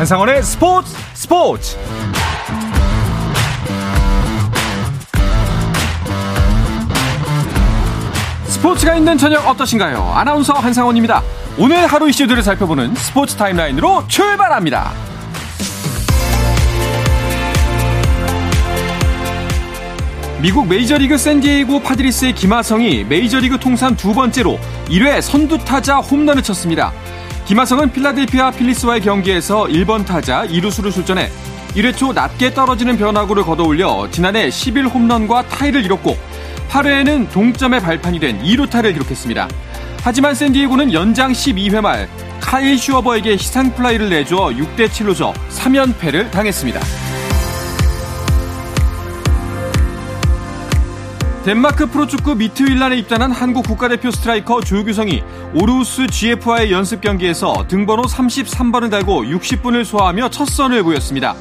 한상원의 스포츠 스포츠 스포츠가 있는 저녁 어떠신가요? 아나운서 한상원입니다. 오늘 하루 이슈들을 살펴보는 스포츠 타임라인으로 출발합니다. 미국 메이저리그 샌디에이고 파드리스의 김하성이 메이저리그 통산 두 번째로 1회 선두타자 홈런을 쳤습니다. 김하성은 필라델피아 필리스와의 경기에서 1번 타자 2루수로 출전해 1회 초 낮게 떨어지는 변화구를 걷어올려 지난해 11 홈런과 타이를 이뤘고 8회에는 동점의 발판이 된 2루타를 기록했습니다. 하지만 샌디에고는 연장 12회 말 카일 슈어버에게 희생 플라이를 내줘 6대 7로 져 3연패를 당했습니다. 덴마크 프로축구 미트윌란에 입단한 한국 국가대표 스트라이커 조규성이 오르우스 GF와의 연습 경기에서 등번호 33번을 달고 60분을 소화하며 첫 선을 보였습니다.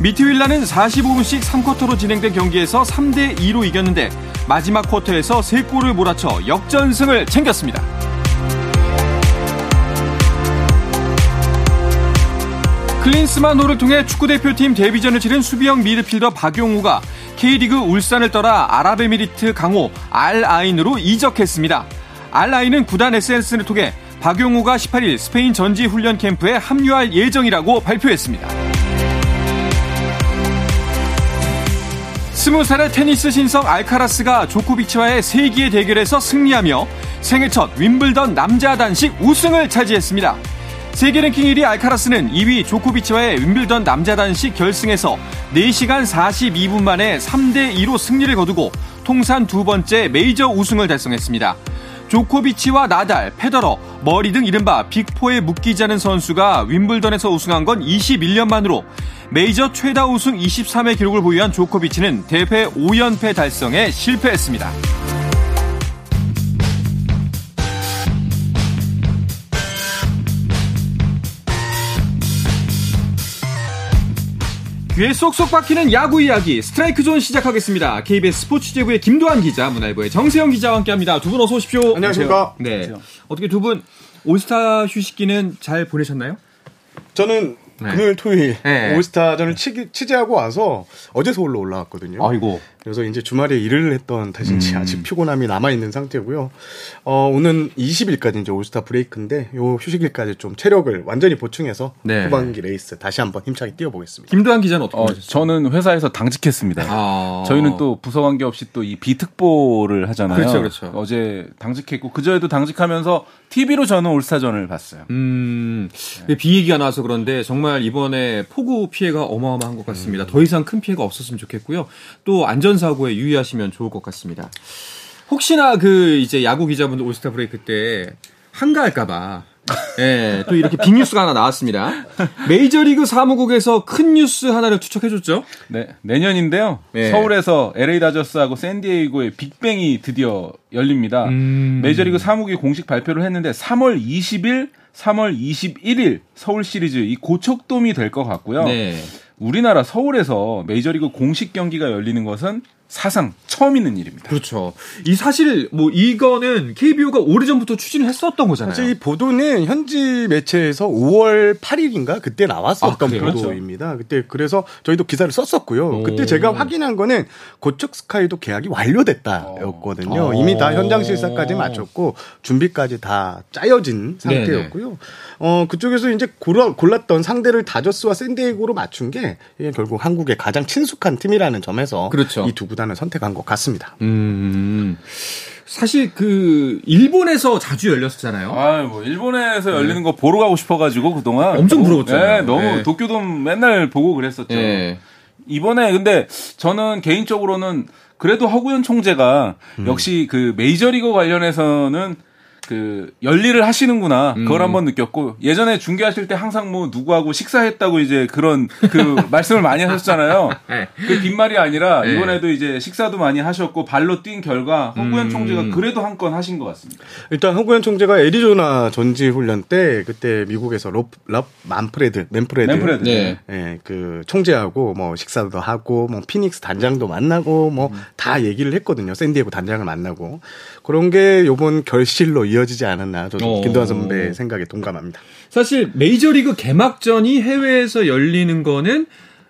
미트윌란은 45분씩 3쿼터로 진행된 경기에서 3대 2로 이겼는데 마지막 쿼터에서 3골을 몰아쳐 역전승을 챙겼습니다. 클린스만 호를 통해 축구대표팀 데뷔전을 치른 수비형 미드필더 박용우가 K리그 울산을 떠나 아랍에미리트 강호 알아인으로 이적했습니다. 알아인은 구단 SNS를 통해 박용우가 18일 스페인 전지 훈련 캠프에 합류할 예정이라고 발표했습니다. 스무 살의 테니스 신성 알카라스가 조코비치와의 세기의 대결에서 승리하며 생애 첫 윈블던 남자 단식 우승을 차지했습니다. 세계 랭킹 1위 알카라스는 2위 조코비치와의 윈블던 남자 단식 결승에서 4시간 42분 만에 3대 2로 승리를 거두고 통산 두 번째 메이저 우승을 달성했습니다. 조코비치와 나달, 페더러, 머리 등 이른바 빅포에 묶이지 않은 선수가 윈블던에서 우승한 건 21년 만으로 메이저 최다 우승 23회 기록을 보유한 조코비치는 대회 5연패 달성에 실패했습니다. 귀에 쏙쏙 박히는 야구 이야기 스트라이크 존 시작하겠습니다. KBS 스포츠 취재부의 김도환 기자, 문화일보의 정세영 기자와 함께합니다. 두 분 어서 오십시오. 안녕하십니까. 네. 어떻게 두 분 올스타 휴식기는 잘 보내셨나요? 저는 네. 금요일 토요일 네. 올스타전을 치, 취재하고 와서 어제 서울로 올라왔거든요. 아이고. 그래서 이제 주말에 일을 했던 탓인지 음. 아직 피곤함이 남아 있는 상태고요. 어, 오는 20일까지 이제 올스타 브레이크인데 요 휴식일까지 좀 체력을 완전히 보충해서 네. 후반기 레이스 다시 한번 힘차게 뛰어보겠습니다. 김도환 기자는 어떻게 어, 보셨어요? 저는 회사에서 당직했습니다. 아. 저희는 또 부서 관계 없이 또 이 비특보를 하잖아요. 그렇죠, 그렇죠. 어제 당직했고 그저에도 당직하면서 TV로 저는 올스타전을 봤어요. 음, 비 얘기가 나와서 그런데 정말 이번에 폭우 피해가 어마어마한 것 같습니다. 더 이상 큰 피해가 없었으면 좋겠고요. 또 안전 사고에 유의하시면 좋을 것 같습니다. 혹시나 그 이제 야구 기자분들 올스타 브레이크 때 한가할까봐. 예, 또 이렇게 빅뉴스가 하나 나왔습니다. 메이저리그 사무국에서 큰 뉴스 하나를 투척해줬죠. 네, 내년인데요. 네. 서울에서 LA 다저스하고 샌디에이고의 빅뱅이 드디어 열립니다. 음. 메이저리그 사무국이 공식 발표를 했는데 3월 20일, 3월 21일 서울 시리즈 이 고척돔이 될 것 같고요. 네. 우리나라 서울에서 메이저리그 공식 경기가 열리는 것은 사상 처음 있는 일입니다. 그렇죠. 이 사실 뭐 이거는 KBO가 오래전부터 추진을 했었던 거잖아요. 사실 이 보도는 현지 매체에서 5월 8일인가 그때 아, 나왔었던 그래요? 보도입니다. 그때 그래서 저희도 기사를 썼었고요. 오. 그때 제가 확인한 거는 고척 스카이도 계약이 완료됐다였거든요. 어. 이미 다 현장 실사까지 마쳤고 준비까지 다 짜여진 네네. 상태였고요. 어 그쪽에서 이제 골라, 골랐던 상대를 다저스와 샌디에이고로 맞춘 게 결국 한국의 가장 친숙한 팀이라는 점에서 그렇죠. 이두 구단 을 선택한 것 같습니다. 음. 사실 그 일본에서 자주 열렸었잖아요. 아, 뭐 일본에서 열리는 거 보러 가고 싶어가지고 그동안 네. 엄청 너무- 부러웠잖아요. 네, 너무 네. 도쿄돔 맨날 보고 그랬었죠. 예. 이번에 근데 저는 개인적으로는 그래도 허구현 총재가 음. 역시 그 메이저리그 관련해서는 그 열일을 하시는구나 음. 그걸 한번 느꼈고 예전에 중계하실 때 항상 뭐 누구하고 식사했다고 이제 그런 그 말씀을 많이 하셨잖아요. 네. 그 빈말이 아니라 네. 이번에도 이제 식사도 많이 하셨고 발로 뛴 결과 허구현 음. 총재가 그래도 한 건 하신 것 같습니다. 일단 허구현 총재가 애리조나 전지 훈련 때 그때 미국에서 롭, 럽 만프레드, 맨프레드, 맨프레드. 네. 예, 그 총재하고 뭐 식사도 하고 뭐 피닉스 단장도 만나고 뭐다 얘기를 했거든요. 샌디에고 단장을 만나고 그런 게 요번 결실로 이어지지 않았나 저도 어. 김도환 선배 생각에 동감합니다. 사실 메이저리그 개막전이 해외에서 열리는 거는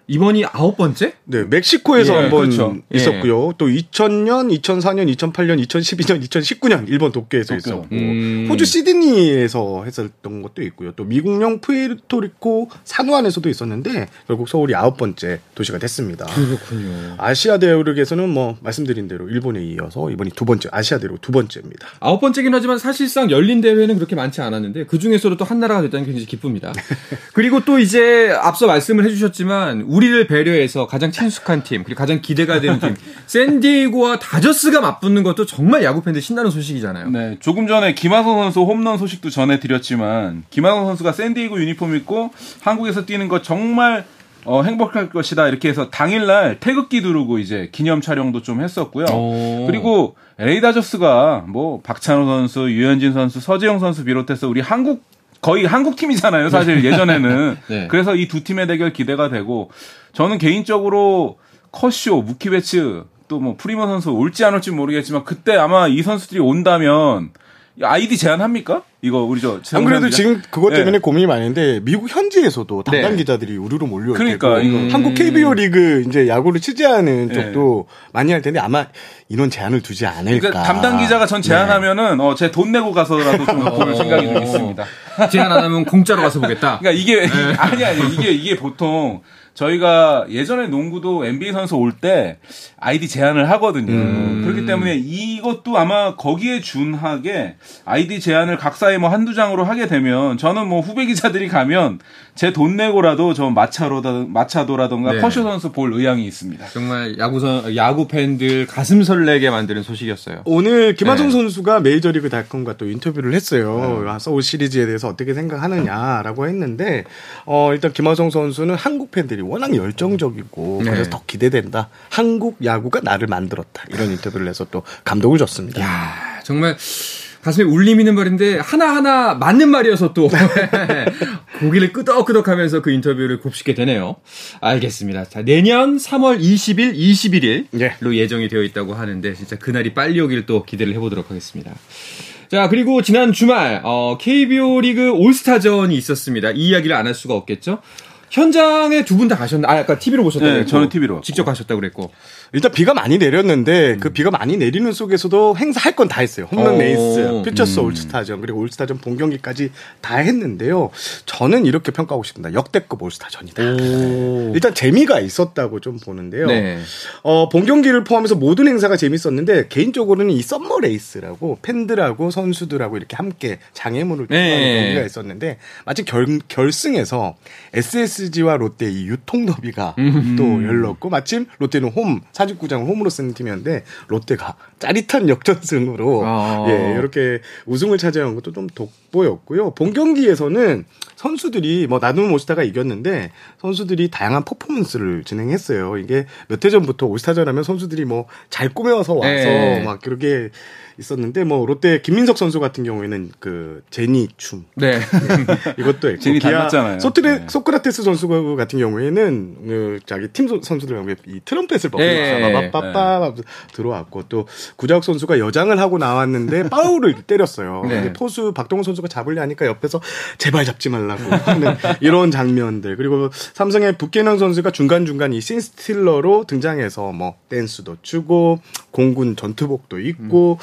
이번이 아홉 번째? 네, 멕시코에서 예, 한번 그렇죠. 있었고요. 또 2000년, 2004년, 2008년, 2012년, 2019년 일본 도쿄에서 도쿄. 있었고 음. 호주 시드니에서 했었던 것도 있고요. 또 미국령 푸에르토리코 산후안에서도 있었는데 결국 서울이 아홉 번째 도시가 됐습니다. 그렇군요. 아시아 대륙에서는 뭐 말씀드린 대로 일본에 이어서 이번이 두 번째 아시아 대륙 두 번째입니다. 아홉 번째긴 하지만 사실상 열린 대회는 그렇게 많지 않았는데 그 중에서도 또 한 나라가 됐다는 게 굉장히 기쁩니다. 그리고 또 이제 앞서 말씀을 해주셨지만 우리를 배려해서 가장 친숙한 팀 그리고 가장 기대가 되는 팀 샌디에고와 다저스가 맞붙는 것도 정말 야구 팬들 신나는 소식이잖아요. 네, 조금 전에 김하성 선수 홈런 소식도 전해드렸지만 김하성 선수가 샌디에고 유니폼 입고 한국에서 뛰는 거 정말 어, 행복할 것이다 이렇게 해서 당일날 태극기 두르고 이제 기념 촬영도 좀 했었고요. 오. 그리고 LA 다저스가 뭐 박찬호 선수, 유현진 선수, 서재영 선수 비롯해서 우리 한국 거의 한국 팀이잖아요, 사실 예전에는. 네. 그래서 이 두 팀의 대결 기대가 되고 저는 개인적으로 커쇼, 무키 베츠 또 뭐 프리먼 선수 올지 안 올지 모르겠지만 그때 아마 이 선수들이 온다면 아이디 제한합니까? 이거 우리 저 안 그래도 기자? 지금 그것 때문에 네. 고민이 많은데 미국 현지에서도 담당 네. 기자들이 우르르 몰려올 그러니까, 이거. 한국 KBO 리그 이제 야구를 취재하는 네. 쪽도 많이 할 텐데 아마 인원 제한을 두지 않을까. 그러니까 담당 기자가 전 제한하면은 어, 제 돈 내고 가서라도 좀 볼 생각이 좀 있습니다. 제안 안 하면 공짜로 가서 보겠다. 그러니까 이게 아니 아니 이게 이게 보통 저희가 예전에 농구도 NBA 선수 올 때 아이디 제한을 하거든요. 그렇기 때문에 이것도 아마 거기에 준하게 아이디 제한을 각사에 뭐 한두 장으로 하게 되면 저는 뭐 후배 기자들이 가면 제 돈 내고라도 저 마차로다 마차도라던가 네. 커쇼 선수 볼 의향이 있습니다. 정말 야구선 야구 팬들 가슴 설레게 만드는 소식이었어요. 오늘 김하성 네. 선수가 메이저리그 닷컴과 또 인터뷰를 했어요. 아, 서울 시리즈에 대해서 어떻게 생각하느냐라고 했는데 어, 일단 김하성 선수는 한국 팬들이 워낙 열정적이고 네. 그래서 더 기대된다. 한국 야구가 나를 만들었다. 이런 인터뷰를 해서 또 감동을 줬습니다. 야 정말 가슴에 울림 있는 말인데 하나하나 맞는 말이어서 또 고기를 끄덕끄덕 하면서 그 인터뷰를 곱씹게 되네요. 알겠습니다. 자 내년 3월 20일, 21일로 예. 예정이 되어 있다고 하는데 진짜 그날이 빨리 오길 또 기대를 해보도록 하겠습니다. 자 그리고 지난 주말 어, KBO 리그 올스타전이 있었습니다. 이 이야기를 안 할 수가 없겠죠. 현장에 두 분 다 가셨나? 아, 아까 TV로 보셨다고 네. 저는 TV 로 직접 가셨다고 그랬고. 일단 비가 많이 음. 내렸는데 그 비가 많이 내리는 속에서도 행사할 건 다 했어요. 홈런 오. 레이스, 퓨처스 음. 올스타전 그리고 올스타전 본 경기까지 다 했는데요. 저는 이렇게 평가하고 싶습니다. 역대급 올스타전이다. 일단 재미가 있었다고 좀 보는데요. 네. 어, 본 경기를 포함해서 모든 행사가 재밌었는데 개인적으로는 이 썸머 레이스라고 팬들하고 선수들하고 이렇게 함께 장애물을 통과하는 네. 경기가 있었는데 마치 결, 결승에서 SSG와 롯데 이 유통 더비가 음. 또 열렸고 마침 롯데는 홈 사직구장을 홈으로 쓰는 팀이었는데 롯데가 짜릿한 역전승으로 아. 예 이렇게 우승을 차지한 것도 좀 돋보였고요. 본 경기에서는 선수들이 뭐 나눔 올스타가 이겼는데 선수들이 다양한 퍼포먼스를 진행했어요. 이게 몇 해 전부터 올스타전 하면 선수들이 뭐 잘 꾸며서 와서 네. 막 그렇게 있었는데 뭐 롯데 김민석 선수 같은 경우에는 그 제니 춤 네. 이것도 했고 제니 기아 닮았잖아요. 소트레, 네. 소크라테스 선수 같은 경우에는 그 자기 팀 선수들과 함께 이 트럼펫을 네. 버리면서 빠빠빠 들어왔고 또 구자욱 선수가 여장을 하고 나왔는데 파울을 때렸어요. 네. 근데 포수 박동원 선수가 잡으려 하니까 옆에서 제발 잡지 말라 고 하는 이런 장면들 그리고 삼성의 북계능 선수가 중간 중간 이 신스틸러로 등장해서 뭐 댄스도 추고 공군 전투복도 입고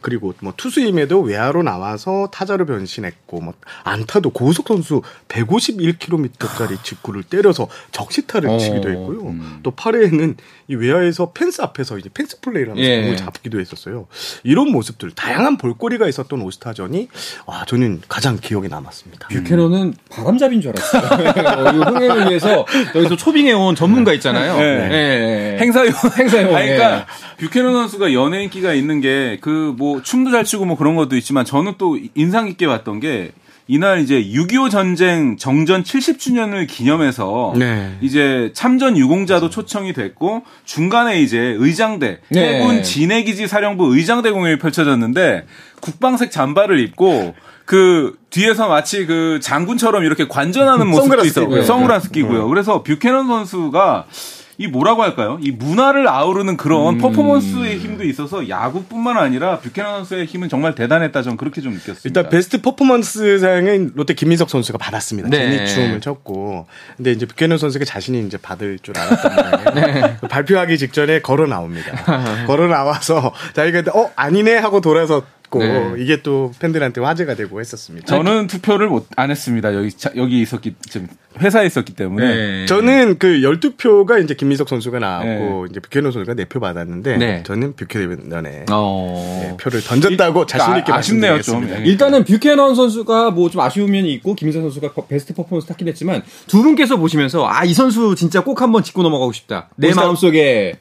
그리고 뭐 투수임에도 외야로 나와서 타자로 변신했고 뭐 안타도 고우석 선수 151km짜리 직구를 때려서 적시타를 어, 치기도 했고요. 또 8회에는 이 외야에서 펜스 앞에서 이제 펜스 플레이를 하면서 예. 공을 잡기도 했었어요. 이런 모습들 다양한 볼거리가 있었던 올스타전이 와 저는 가장 기억에 남았습니다. 뷰캐넌은 바람잡이인 줄 알았어요. 어, 흥행을 위해서 여기서 초빙해온 전문가 있잖아요. 네. 네. 행사용 행사용, 아니, 그러니까 예. 뷰캐넌 선수가 연예 인기가 있는 게 그 뭐 춤도 잘 추고 뭐 그런 것도 있지만 저는 또 인상 깊게 봤던 게 이날 이제 6.25 전쟁 정전 70주년을 기념해서 네. 이제 참전 유공자도 초청이 됐고 중간에 이제 의장대 네. 해군 진해기지 사령부 의장대 공연이 펼쳐졌는데 국방색 잠바를 입고 그 뒤에서 마치 그 장군처럼 이렇게 관전하는 모습도 선글라스 있었고요. 끼고요. 선글라스 끼고요. 그래서 뷰캐넌 선수가 이 뭐라고 할까요? 이 문화를 아우르는 그런 퍼포먼스의 힘도 있어서 야구뿐만 아니라 뷰캐넌 선수의 힘은 정말 대단했다. 저는 그렇게 좀 느꼈습니다. 일단 베스트 퍼포먼스 상은 롯데 김민석 선수가 받았습니다. 네. 제니춤을 췄고. 근데 이제 뷰캐넌 선수가 자신이 이제 받을 줄 알았던 모양이에요. 발표하기 직전에 걸어 나옵니다. 걸어 나와서 자기가 어 아니네 하고 돌아 섰고 네. 이게 또 팬들한테 화제가 되고 했었습니다. 저는 투표를 못 안 했습니다. 여기 자- 여기 있었기 지금 회사에 있었기 때문에 네. 저는 그 12표가 이제 김민석 선수가 나왔고 이제 뷰캐넌 선수가 4표 받았는데 네. 저는 뷰캐넌에 어. 네, 표를 던졌다고 자신 있게 아, 아쉽네요, 좀. 말씀드리겠습니다. 예. 일단은 뷰캐넌 선수가 뭐 좀 아쉬운 면이 있고 김민석 선수가 퍼- 베스트 퍼포먼스 탔긴 했지만 두 분께서 보시면서 아 이 선수 진짜 꼭 한번 짚고 넘어가고 싶다. 내 마음속에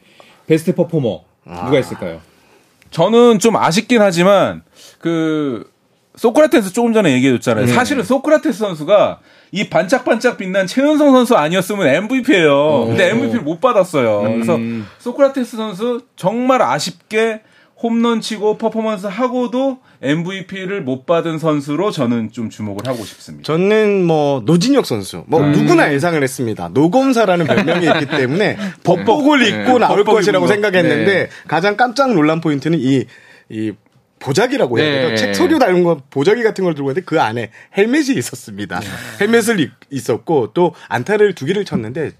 베스트 퍼포머 누가 있을까요? 저는 좀 아쉽긴 하지만 그 소크라테스 조금 전에 얘기해줬잖아요. 사실은 소크라테스 선수가 이 반짝반짝 빛난 채은성 선수 아니었으면 MVP예요. 근데 MVP를 못 받았어요. 그래서 소크라테스 선수 정말 아쉽게 홈런 치고 퍼포먼스 하고도 MVP를 못 받은 선수로 저는 좀 주목을 하고 싶습니다. 저는 뭐 노진혁 선수 뭐 음. 누구나 예상을 했습니다. 노검사라는 별명이 있기 때문에 법복을 입고 나올 법복 것이라고. 생각했는데 네. 가장 깜짝 놀란 포인트는 이, 이 보자기라고 해야 돼요. 네. 책 서류 달린 거 보자기 같은 걸 들고 있는데 그 안에 헬멧이 있었습니다. 헬멧을 입- 있었고 또 안타를 두 개를 쳤는데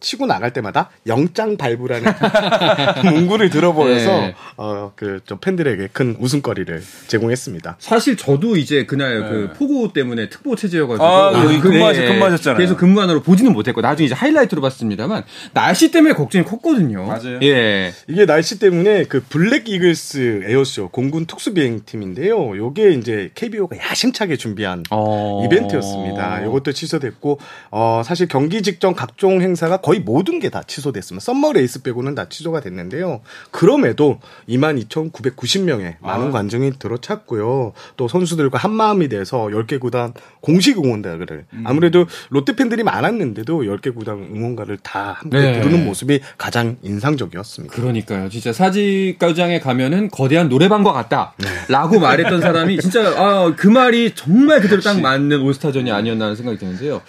치고 나갈 때마다 영장 발부라는 문구를 들어보여서 네. 어그 좀 팬들에게 큰 웃음거리를 제공했습니다. 사실 저도 이제 그날 그 폭우 때문에 특보 체제여가지고 아, 여기 그- 근무하셨- 네, 근무하셨잖아요. 그래서 근무안으로 보지는 못했고 나중에 이제 하이라이트로 봤습니다만 날씨 때문에 걱정이 컸거든요. 맞아요. 예. 이게 날씨 때문에 그 블랙 이글스 에어쇼 공군 특수 비행 팀인데요. 요게 이제 KBO가 야심차게 준비한 어. 이벤트였습니다. 이것도 취소됐고 어 사실 경기 직전 각종 행사가 거의 모든 게 다 취소됐습니다. summer race 빼고는 다 취소가 됐는데요. 그럼에도 22,990명의 많은 아. 관중이 들어찼고요. 또 선수들과 한 마음이 돼서 10개 구단 공식 응원가를 음. 아무래도 롯데 팬들이 많았는데도 10개 구단 응원가를 다 함께 네. 부르는 모습이 가장 인상적이었습니다. 그러니까요. 진짜 사직가장에 가면은 거대한 노래방과 같다. 네. 라고 말했던 사람이 진짜 아, 그 말이 정말 그대로 딱 맞는 올스타전이 아니었나 하는 생각이 드는데요.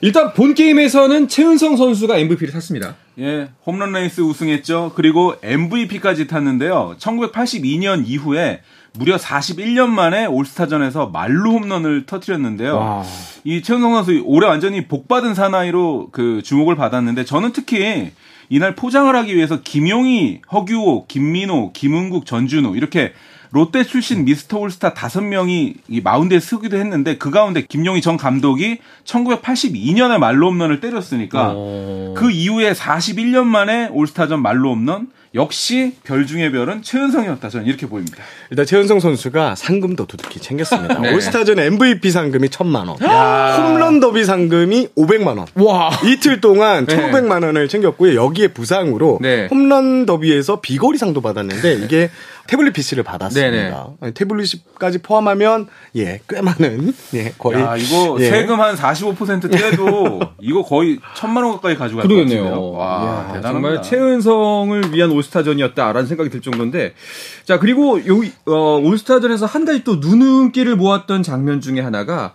일단 본 게임에서는 최은성 선수가 MVP를 탔습니다. 예, 홈런 레이스 우승했죠. 그리고 MVP까지 탔는데요. 1982년 이후에 무려 41년 만에 올스타전에서 말루 홈런을 터뜨렸는데요. 이 최은성 선수 올해 완전히 복받은 사나이로 그 주목을 받았는데 저는 특히 이날 포장을 하기 위해서 김용희, 허규호, 김민호, 김은국, 전준우 이렇게 롯데 출신 미스터 올스타 다섯 명이 이 마운드에 서기도 했는데 그 가운데 김용희 전 감독이 1982년에 말로 홈런을 때렸으니까 어. 그 이후에 41년 만에 올스타전 말로 홈런 역시 별 중의 별은 최은성이었다 저는 이렇게 보입니다. 일단 최은성 선수가 상금도 두둑히 챙겼습니다. 네. 올스타전 MVP 상금이 1천만 원, 홈런 더비 상금이 500만 원. 와. 이틀 동안 1,500만 원을 챙겼고요. 여기에 부상으로 네. 홈런 더비에서 비거리상도 받았는데 이게 태블릿 PC를 받았습니다. 네네. 태블릿까지 포함하면 예, 꽤 많은 예, 거의 야 이거 예. 세금 한 45% 떼도 이거 거의 천만 원 가까이 가져갈 것 그러겠네요. 와 대단합니다. 정말 최은성을 위한 올스타전이었다라는 생각이 들 정도인데, 자 그리고 여기 어, 올스타전에서 한 가지 또 눈음기를 모았던 장면 중에 하나가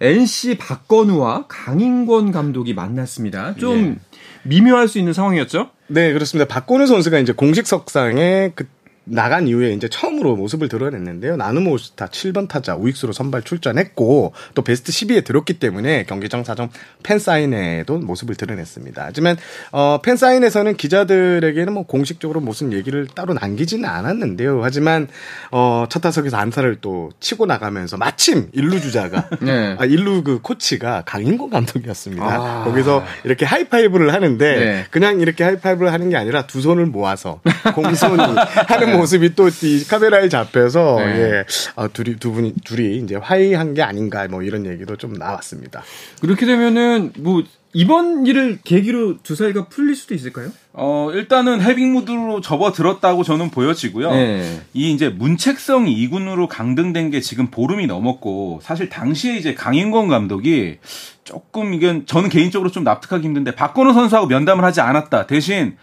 NC 박건우와 강인권 감독이 만났습니다. 좀 미묘할 수 있는 상황이었죠? 네, 그렇습니다. 박건우 선수가 이제 공식 석상에 그 나간 이후에 이제 처음으로 모습을 드러냈는데요. 나눔 올스타 7번 타자 우익수로 선발 출전했고 또 베스트 12에 들었기 때문에 경기장 사정 팬 사인회에도 모습을 드러냈습니다. 하지만 어, 팬 사인회에서는 기자들에게는 뭐 공식적으로 무슨 얘기를 따로 남기지는 않았는데요. 하지만 어, 첫 타석에서 안타를 또 치고 나가면서 마침 일루 주자가 네. 아, 일루 그 코치가 강인권 감독이었습니다. 아. 거기서 이렇게 하이파이브를 하는데 네. 그냥 이렇게 하이파이브를 하는 게 아니라 두 손을 모아서 공손히 하는 모습이 또 이 카메라에 잡혀서 네. 예, 아, 둘이 두 분이 둘이 이제 화해한 게 아닌가 뭐 이런 얘기도 좀 나왔습니다. 그렇게 되면은 뭐 이번 일을 계기로 두 사이가 풀릴 수도 있을까요? 어 일단은 해빙 무드로 접어들었다고 저는 보여지고요. 네. 이 이제 문책성 2군으로 강등된 게 지금 보름이 넘었고 사실 당시에 이제 강인권 감독이 조금 이건 저는 개인적으로 좀 납득하기 힘든데 박건우 선수하고 면담을 하지 않았다. 대신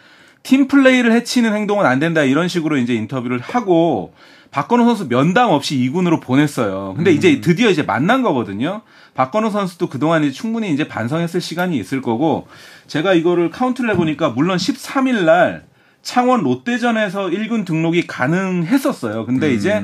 팀 플레이를 해치는 행동은 안 된다 이런 식으로 이제 인터뷰를 하고 박건우 선수 면담 없이 2군으로 보냈어요. 근데 이제 드디어 이제 만난 거거든요. 박건우 선수도 그동안 이제 충분히 이제 반성했을 시간이 있을 거고 제가 이거를 카운트를 해 보니까 물론 13일 날 창원 롯데전에서 1군 등록이 가능했었어요. 근데 이제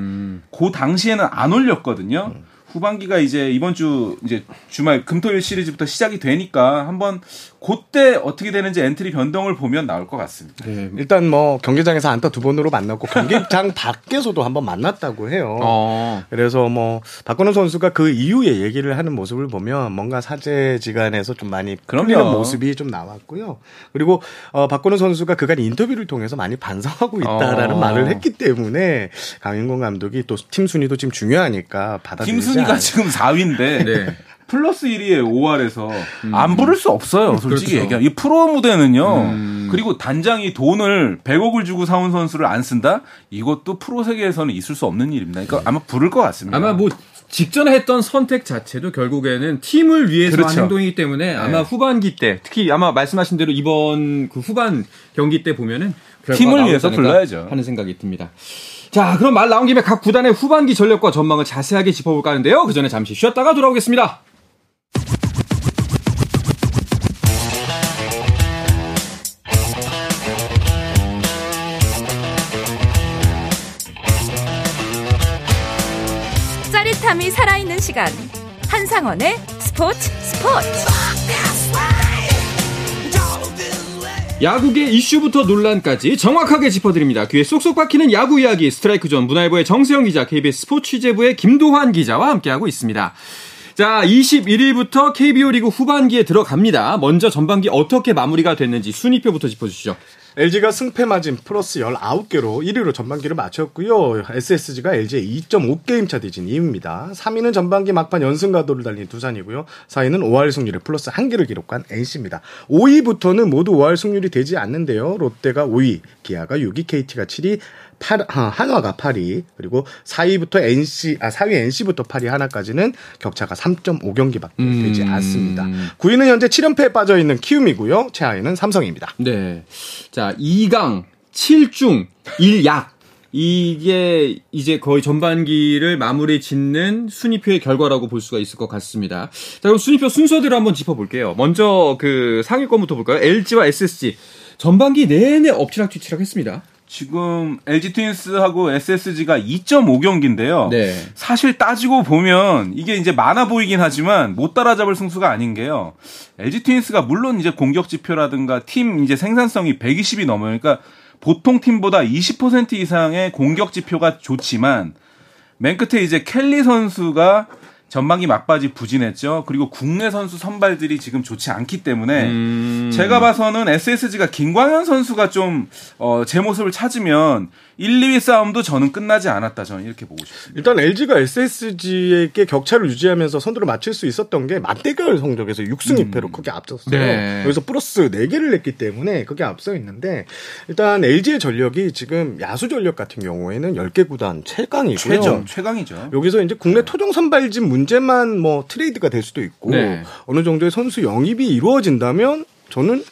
그 당시에는 안 올렸거든요. 후반기가 이제 이번 주 이제 주말 금토일 시리즈부터 시작이 되니까 한번 그때 어떻게 되는지 엔트리 변동을 보면 나올 것 같습니다. 네. 일단 뭐 경기장에서 안타 두 번으로 만났고 경기장 밖에서도 한번 만났다고 해요. 어. 그래서 뭐 박건우 선수가 그 이후에 얘기를 하는 모습을 보면 뭔가 사제지간에서 좀 많이. 풀리는 모습이 좀 나왔고요. 그리고 어 박건우 선수가 그간 인터뷰를 통해서 많이 반성하고 있다라는 어. 말을 했기 때문에 강인권 감독이 또 팀 순위도 지금 중요하니까 받아들이지 팀 순위가 않- 지금 4위인데 네. 플러스 1위에 5할에서 안 부를 수 없어요. 솔직히 그렇죠. 얘기하면 이 프로 무대는요. 그리고 단장이 돈을 100억을 주고 사온 선수를 안 쓴다? 이것도 프로 세계에서는 있을 수 없는 일입니다. 그러니까 아마 부를 것 같습니다. 아마 뭐 직전에 했던 선택 자체도 결국에는 팀을 위해서 그렇죠. 한 행동이기 때문에 아마 후반기 때 특히 아마 말씀하신 대로 이번 그 후반 경기 때 보면은 팀을 위해서 불러야죠. 하는 생각이 듭니다. 자, 그럼 말 나온 김에 각 구단의 후반기 전력과 전망을 자세하게 짚어볼까 하는데요. 그 전에 잠시 쉬었다가 돌아오겠습니다. 짜릿함이 살아있는 시간 한상원의 스포츠 스포츠 야구계 이슈부터 논란까지 정확하게 짚어드립니다. 귀에 쏙쏙 박히는 야구 이야기 스트라이크 존 문화일보의 정세영 기자, KBS 스포츠 취재부의 김도환 기자와 함께하고 있습니다. 자, 21일부터 KBO 리그 후반기에 들어갑니다. 먼저 전반기 어떻게 마무리가 됐는지 순위표부터 짚어주시죠. LG가 승패 마진 플러스 19개로 1위로 전반기를 마쳤고요. SSG가 LG의 2.5게임 차 뒤진 2위입니다. 3위는 전반기 막판 연승 가도를 달린 두산이고요. 4위는 5할 승률에 플러스 1개를 기록한 NC입니다. 5위부터는 모두 5할 승률이 되지 않는데요. 롯데가 5위, 기아가 6위, KT가 7위, 8, 아, 한화가 8위, 그리고 4위부터 NC, 아, 4위 NC부터 8위 하나까지는 격차가 3.5경기밖에 되지 않습니다. 9위는 현재 7연패에 빠져 있는 키움이고요. 최하위는 삼성입니다. 네. 자, 2강, 7중, 1약. 이게 이제 거의 전반기를 마무리 짓는 순위표의 결과라고 볼 수가 있을 것 같습니다. 자, 그럼 순위표 순서대로 한번 짚어볼게요. 먼저 그 상위권부터 볼까요? LG와 SSG. 전반기 내내 엎치락뒤치락 했습니다. 지금 LG 트윈스하고 SSG가 2.5경기인데요. 네. 사실 따지고 보면 이게 이제 많아 보이긴 하지만 못 따라잡을 승수가 아닌 게요. LG 트윈스가 물론 이제 공격 지표라든가 팀 이제 생산성이 120이 넘어요. 그러니까 보통 팀보다 20% 이상의 공격 지표가 좋지만 맨 끝에 이제 켈리 선수가 전반기 막바지 부진했죠. 그리고 국내 선수 선발들이 지금 좋지 않기 때문에 음. 제가 봐서는 SSG가 김광현 선수가 좀, 어, 제 모습을 찾으면 1, 2위 싸움도 저는 끝나지 않았다. 저는 이렇게 보고 싶습니다. 일단 LG가 SSG에게 격차를 유지하면서 선두를 맞출 수 있었던 게 맞대결 성적에서 6승 2패로 크게 앞섰어요. 네. 여기서 플러스 4개를 냈기 때문에 그게 앞서 있는데 일단 LG의 전력이 지금 야수 전력 같은 경우에는 10개 구단 최강이고요. 최저, 최강이죠. 여기서 이제 국내 토종 선발진 문제만 뭐 트레이드가 될 수도 있고 네. 어느 정도의 선수 영입이 이루어진다면 저는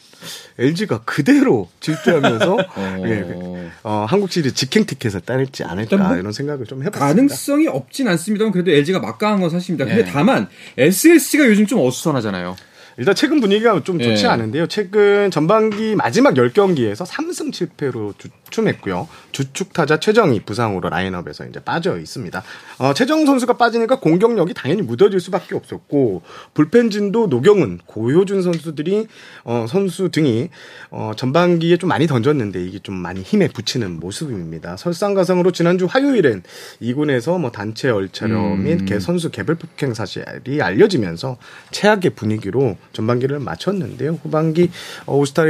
LG가 그대로 질주하면서 예, 어, 한국 시리즈 직행 티켓을 따낼지 않을까 뭐 이런 생각을 좀 해봤습니다. 가능성이 없진 않습니다만 그래도 LG가 막강한 건 사실입니다. 근데 네. 다만 SSG가 요즘 좀 어수선하잖아요. 일단 최근 분위기가 좀 좋지 예. 않은데요. 최근 전반기 마지막 10경기에서 3승 7패로 주춤했고요. 주축 타자 최정이 부상으로 라인업에서 이제 빠져 있습니다. 어, 최정 선수가 빠지니까 공격력이 당연히 무뎌질 수밖에 없었고 불펜진도 노경은, 고효준 선수들이 어, 선수 등이 어, 전반기에 좀 많이 던졌는데 이게 좀 많이 힘에 붙이는 모습입니다. 설상가상으로 지난주 화요일엔 2군에서 뭐 단체 얼차려 및개 선수 개별 폭행 사실이 알려지면서 최악의 분위기로 전반기를 마쳤는데요. 후반기 어, 올스타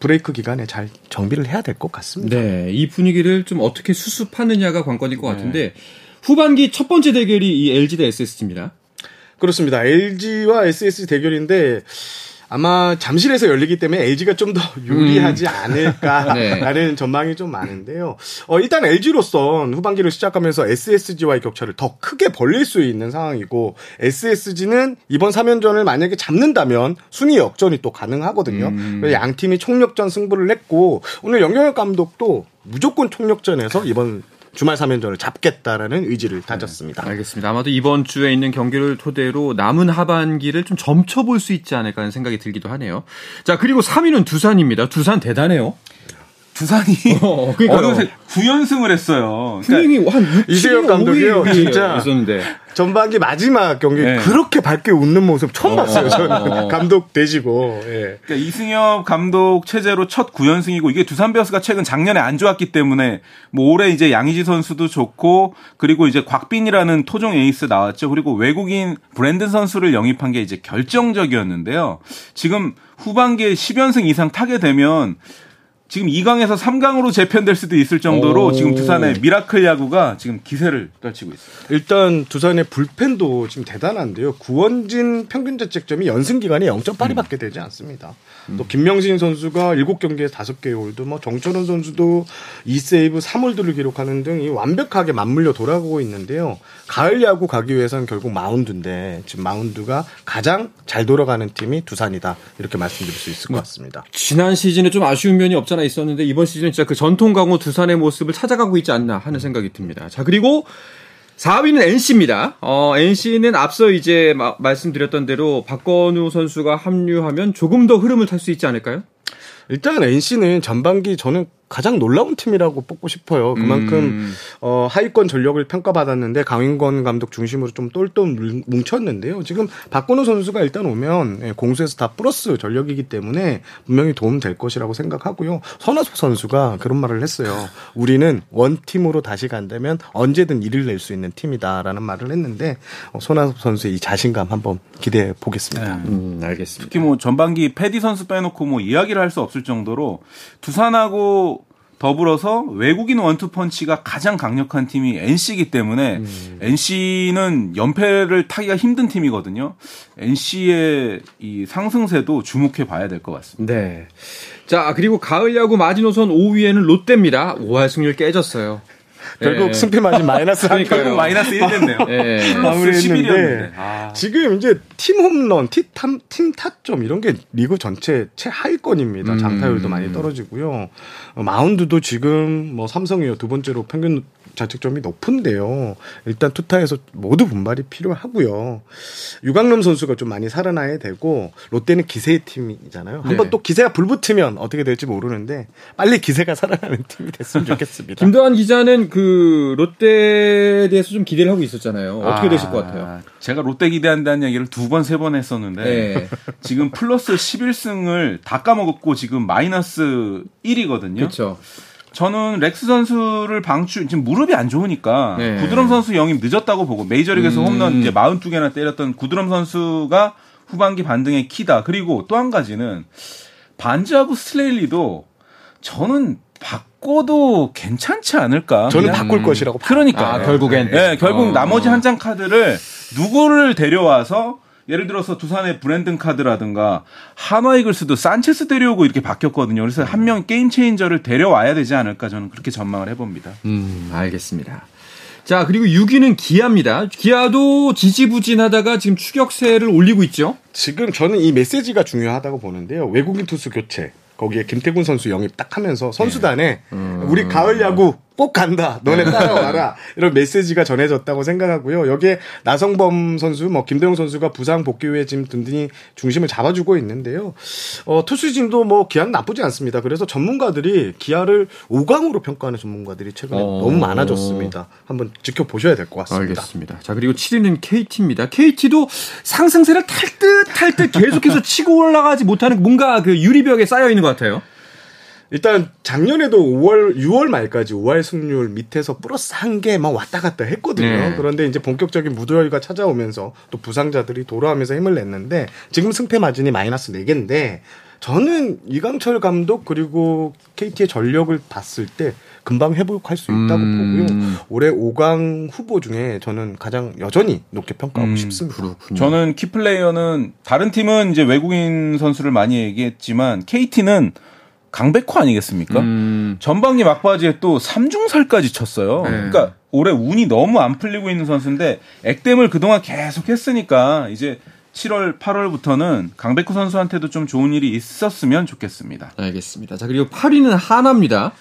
브레이크 기간에 잘 정비를 해야 될 것 같습니다. 네, 이 분위기를 좀 어떻게 수습하느냐가 관건일 것 같은데 후반기 첫 번째 대결이 이 LG 대 SSG입니다. 그렇습니다. LG와 SSG 대결인데 아마 잠실에서 열리기 때문에 LG가 좀 더 유리하지 네. 않을까라는 전망이 좀 많은데요. 어, 일단 LG로선 후반기를 시작하면서 SSG와의 격차를 더 크게 벌릴 수 있는 상황이고 SSG는 이번 3연전을 만약에 잡는다면 순위 역전이 또 가능하거든요. 그래서 양 팀이 총력전 승부를 했고 오늘 영경혁 감독도 무조건 총력전에서 이번 주말 3연전을 잡겠다라는 의지를 다졌습니다. 알겠습니다. 아마도 이번 주에 있는 경기를 토대로 남은 하반기를 좀 점쳐볼 수 있지 않을까 하는 생각이 들기도 하네요. 자, 그리고 3위는 두산입니다. 두산 대단해요. 두산이 어, 그러니까요. 어느새 9연승을 했어요. 그러니까 분위기 한 6, 이세혁 감독이요, 진짜. 있었는데. 전반기 마지막 경기 네. 그렇게 밝게 웃는 모습 처음 봤어요. 저는 어. 감독 되시고. 예. 그러니까 이승엽 감독 체제로 첫 9연승이고 이게 두산 베어스가 최근 작년에 안 좋았기 때문에 뭐 올해 이제 양의지 선수도 좋고 그리고 이제 곽빈이라는 토종 에이스 나왔죠. 그리고 외국인 브랜든 선수를 영입한 게 이제 결정적이었는데요. 지금 후반기에 10연승 이상 타게 되면 지금 2강에서 3강으로 재편될 수도 있을 정도로 오. 지금 두산의 miracle 야구가 지금 기세를 떨치고 있습니다. 일단 두산의 불펜도 지금 대단한데요. 구원진 평균 자책점이 연승 기간에 0.8이밖에 되지 않습니다. 또 김명신 선수가 7경기에 5개의 홀드, 뭐 정철원 선수도 2세이브 3홀드를 기록하는 등 이 완벽하게 맞물려 돌아가고 있는데요. 가을 야구 가기 위해서는 결국 마운드인데 지금 마운드가 가장 잘 돌아가는 팀이 두산이다. 이렇게 말씀드릴 수 있을 것 같습니다. 지난 시즌에 좀 아쉬운 면이 없잖아 있었는데 이번 시즌은 진짜 그 전통 강호 두산의 모습을 찾아가고 있지 않나 하는 생각이 듭니다. 자, 그리고 4위는 NC입니다. 어, NC는 앞서 이제 마- 말씀드렸던 대로 박건우 선수가 합류하면 조금 더 흐름을 탈 수 있지 않을까요? 일단 NC는 전반기 저는 가장 놀라운 팀이라고 뽑고 싶어요. 그만큼 음. 어, 하위권 전력을 평가받았는데 강인권 감독 중심으로 좀 똘똘 뭉- 뭉쳤는데요. 지금 박건우 선수가 일단 오면 예, 공수에서 다 플러스 전력이기 때문에 분명히 도움 될 것이라고 생각하고요. 선화석 선수가 그런 말을 했어요. 우리는 원 팀으로 다시 간다면 언제든 일을 낼 수 있는 팀이다라는 말을 했는데 어, 손아섭 선수의 이 자신감 한번 기대해 보겠습니다. 음, 알겠습니다. 특히 뭐 전반기 패디 선수 빼놓고 뭐 이야기를 할 수 없을 정도로 두산하고 더불어서 외국인 원투 펀치가 가장 강력한 팀이 NC이기 때문에 NC는 연패를 타기가 힘든 팀이거든요. NC의 이 상승세도 주목해 봐야 될 것 같습니다. 네. 자, 그리고 가을 야구 마지노선 5위에는 롯데입니다. 5할 승률 깨졌어요. 결국 예. 승패 마진 마이너스 한. 결국 마이너스 1 됐네요. 예. 11이었는데. 마무리했는데 아. 지금 이제 팀 홈런, 팀, 탐- 팀 타점 이런 게 리그 전체 최하위권입니다. 음. 장타율도 많이 떨어지고요. 어, 마운드도 지금 뭐 삼성이요 두 번째로 평균 자책점이 높은데요. 일단 투타에서 모두 분발이 필요하고요. 유강남 선수가 좀 많이 살아나야 되고 롯데는 기세의 팀이잖아요. 한번 네. 또 기세가 불붙으면 어떻게 될지 모르는데 빨리 기세가 살아나는 팀이 됐으면 좋겠습니다. 김도환 기자는 그 롯데에 대해서 좀 기대를 하고 있었잖아요. 어떻게 되실 것 같아요? 아, 제가 롯데 기대한다는 얘기를 두 번, 세번 했었는데, 네. 지금 플러스 11승을 다 까먹었고, 지금 마이너스 1이거든요. 그렇죠. 저는 렉스 선수를 방출, 지금 무릎이 안 좋으니까, 네. 구드럼 선수 영입 늦었다고 보고, 메이저리그에서 음. 홈런 이제 42개나 때렸던 구드럼 선수가 후반기 반등의 키다. 그리고 또 한 가지는, 반즈하고 스트레일리도 저는 바꿔도 괜찮지 않을까. 저는 그냥 바꿀 것이라고 봐요. 그러니까 아, 결국엔. 네, 결국 어. 나머지 한 장 카드를 누구를 데려와서 예를 들어서 두산의 브랜든 카드라든가 한화 이글스도 산체스 데려오고 이렇게 바뀌었거든요. 그래서 한 명 게임 체인저를 데려와야 되지 않을까 저는 그렇게 전망을 해봅니다. 음, 알겠습니다. 자, 그리고 6위는 기아입니다. 기아도 지지부진하다가 지금 추격세를 올리고 있죠. 지금 저는 이 메시지가 중요하다고 보는데요. 외국인 투수 교체. 거기에 김태군 선수 영입 딱 하면서 선수단에 우리 가을 야구 꼭 간다. 너네 따라와라. 이런 메시지가 전해졌다고 생각하고요. 여기에 나성범 선수, 뭐 김대웅 선수가 부상 복귀 후에 지금 든든히 중심을 잡아주고 있는데요. 어, 투수진도 뭐 기아는 나쁘지 않습니다. 그래서 전문가들이 기아를 5강으로 평가하는 전문가들이 최근에 어. 너무 많아졌습니다. 한번 지켜보셔야 될 것 같습니다. 알겠습니다. 자, 그리고 7위는 KT입니다. KT도 상승세를 탈 듯 탈 듯 계속해서 치고 올라가지 못하는 뭔가 그 유리벽에 싸여 있는 것 같아요. 일단 작년에도 5월 6월 말까지 5할 승률 밑에서 플러스 한 개 막 왔다 갔다 했거든요. 네. 그런데 이제 본격적인 무더위가 찾아오면서 또 부상자들이 돌아오면서 힘을 냈는데 지금 승패 마진이 마이너스 4개인데 저는 이강철 감독 그리고 KT의 전력을 봤을 때 금방 회복할 수 있다고 음. 보고요. 올해 5강 후보 중에 저는 가장 여전히 높게 평가하고 음, 싶습니다. 그렇군요. 저는 키플레이어는 다른 팀은 이제 외국인 선수를 많이 얘기했지만 KT는 강백호 아니겠습니까? 음, 전반기 막바지에 또 3중살까지 쳤어요. 네. 그러니까 올해 운이 너무 안 풀리고 있는 선수인데 액땜을 그동안 계속 했으니까 이제 7월, 8월부터는 강백호 선수한테도 좀 좋은 일이 있었으면 좋겠습니다. 알겠습니다. 자, 그리고 8위는 하나입니다.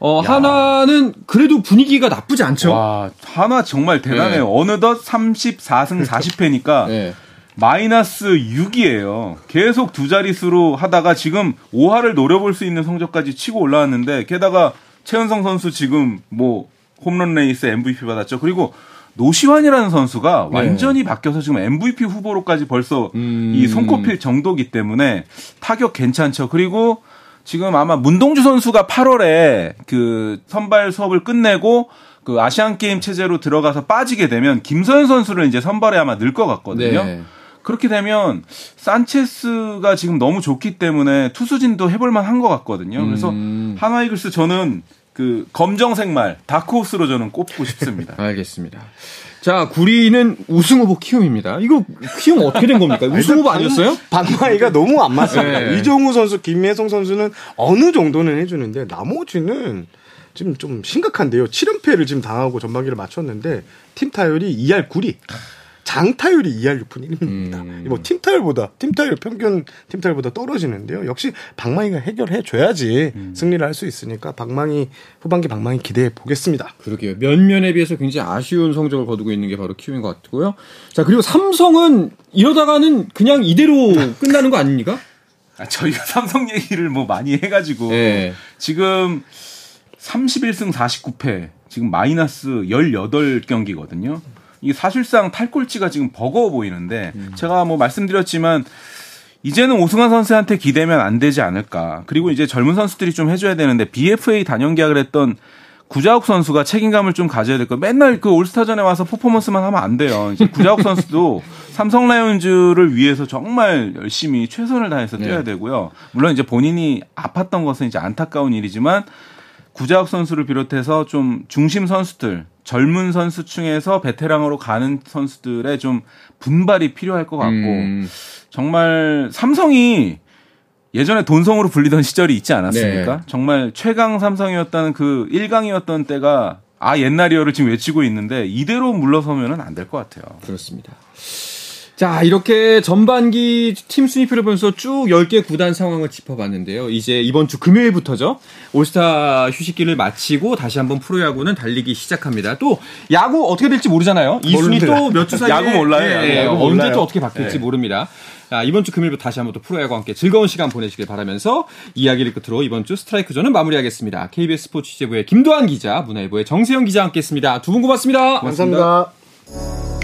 어, 야. 하나는 그래도 분위기가 나쁘지 않죠? 와, 하나 정말 대단해요. 어느덧 34승 40패니까 네. 마이너스 6이에요. 계속 두 자릿수로 하다가 지금 5할을 노려볼 수 있는 성적까지 치고 올라왔는데 게다가 최은성 선수 지금 뭐 홈런 레이스 MVP 받았죠. 그리고 노시환이라는 선수가 완전히 바뀌어서 지금 MVP 후보로까지 벌써 음. 이 손꼽힐 정도기 때문에 타격 괜찮죠. 그리고 지금 아마 문동주 선수가 8월에 그 선발 수업을 끝내고 그 아시안 게임 체제로 들어가서 빠지게 되면 김서현 선수를 이제 선발에 아마 넣을 것 같거든요. 네. 그렇게 되면 산체스가 지금 너무 좋기 때문에 투수진도 해볼만 한것 같거든요. 그래서 음. 하나 이글스 저는 그 검정색 말 다크호스로 저는 꼽고 싶습니다. 알겠습니다. 자, 구리는 우승 후보 키움입니다. 이거 키움 어떻게 된 겁니까? 우승 후보 아니었어요? 방망이가 너무 안 맞습니다. 네. 이정우 선수, 김혜성 선수는 어느 정도는 해주는데 나머지는 지금 좀 심각한데요. 7연패를 지금 당하고 전반기를 마쳤는데 팀 타율이 2할 9리. 장 타율이 2할 6푼 1입니다. 음. 뭐 팀 타율보다 팀 타율 평균 팀 타율보다 떨어지는데요. 역시 방망이가 해결해 줘야지 승리를 할 수 있으니까 방망이 후반기 방망이 기대해 보겠습니다. 그러게요. 면면에 비해서 굉장히 아쉬운 성적을 거두고 있는 게 바로 키움인 것 같고요. 자, 그리고 삼성은 이러다가는 그냥 이대로 끝나는 거 아닙니까? 아, 저희가 삼성 얘기를 뭐 많이 해가지고 네. 지금 31승 49패 지금 마이너스 18경기거든요. 이게 사실상 탈꼴찌가 지금 버거워 보이는데 제가 뭐 말씀드렸지만 이제는 오승환 선수한테 기대면 안 되지 않을까. 그리고 이제 젊은 선수들이 좀 해줘야 되는데 BFA 단연 계약을 했던 구자욱 선수가 책임감을 좀 가져야 될 거. 맨날 그 올스타전에 와서 퍼포먼스만 하면 안 돼요. 이제 구자욱 선수도 삼성 라이온즈를 위해서 정말 열심히 최선을 다해서 뛰어야 네. 되고요. 물론 이제 본인이 아팠던 것은 이제 안타까운 일이지만 구자욱 선수를 비롯해서 좀 중심 선수들, 젊은 선수층에서 베테랑으로 가는 선수들의 좀 분발이 필요할 것 같고 음, 정말 삼성이 예전에 돈성으로 불리던 시절이 있지 않았습니까? 네. 정말 최강 삼성이었다는 그 1강이었던 때가 아 옛날이어를 지금 외치고 있는데 이대로 물러서면은 안 될 것 같아요. 그렇습니다. 자, 이렇게 전반기 팀 순위표를 보면서 쭉 10개 구단 상황을 짚어봤는데요. 이제 이번 주 금요일부터죠. 올스타 휴식기를 마치고 다시 한번 프로야구는 달리기 시작합니다. 또 야구 어떻게 될지 모르잖아요. 이 순위. 또 몇 주 사이에 야구 몰라요, 예, 야구. 예, 야구 언제 몰라요. 또 어떻게 바뀔지 모릅니다. 자, 이번 주 금요일부터 다시 한번 또 프로야구와 함께 즐거운 시간 보내시길 바라면서 이야기를 끝으로 이번 주 스트라이크 존은 마무리하겠습니다. KBS 스포츠 취재부의 김도환 기자, 문화일보의 정세영 기자와 함께했습니다. 두 분 고맙습니다. 감사합니다.